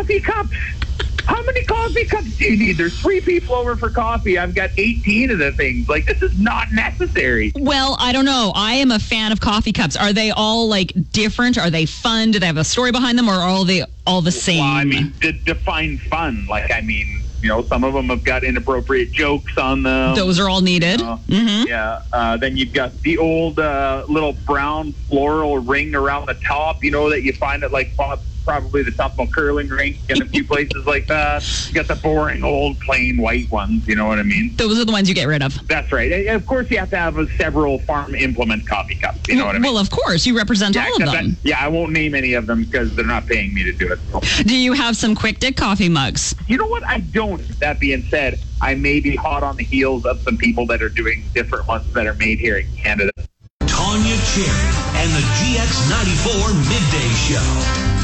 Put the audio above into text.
Coffee cups? How many coffee cups do you need? There's three people over for coffee. I've got 18 of the things. Like, this is not necessary. Well, I don't know. I am a fan of coffee cups. Are they all like different? Are they fun? Do they have a story behind them, or are all they all the same? Well, I mean, de- define fun. Like, I mean, you know, some of them have got inappropriate jokes on them. Those are all needed. Uh, hmm Yeah. Uh, then you've got the old uh, little brown floral ring around the top, you know, that you find at like Bob- probably the top of a curling rink and a few places like that. You got the boring old plain white ones, you know what I mean? Those are the ones you get rid of. That's right. And of course, you have to have uh, several farm implement coffee cups, you know what I mean? Well, of course, you represent yeah, all of them. that- yeah, I won't name any of them because they're not paying me to do it. So. Do you have some quick dick coffee mugs? You know what? I don't. That being said, I may be hot on the heels of some people that are doing different ones that are made here in Canada. Tanya Cherry and the GX94 Midday Show.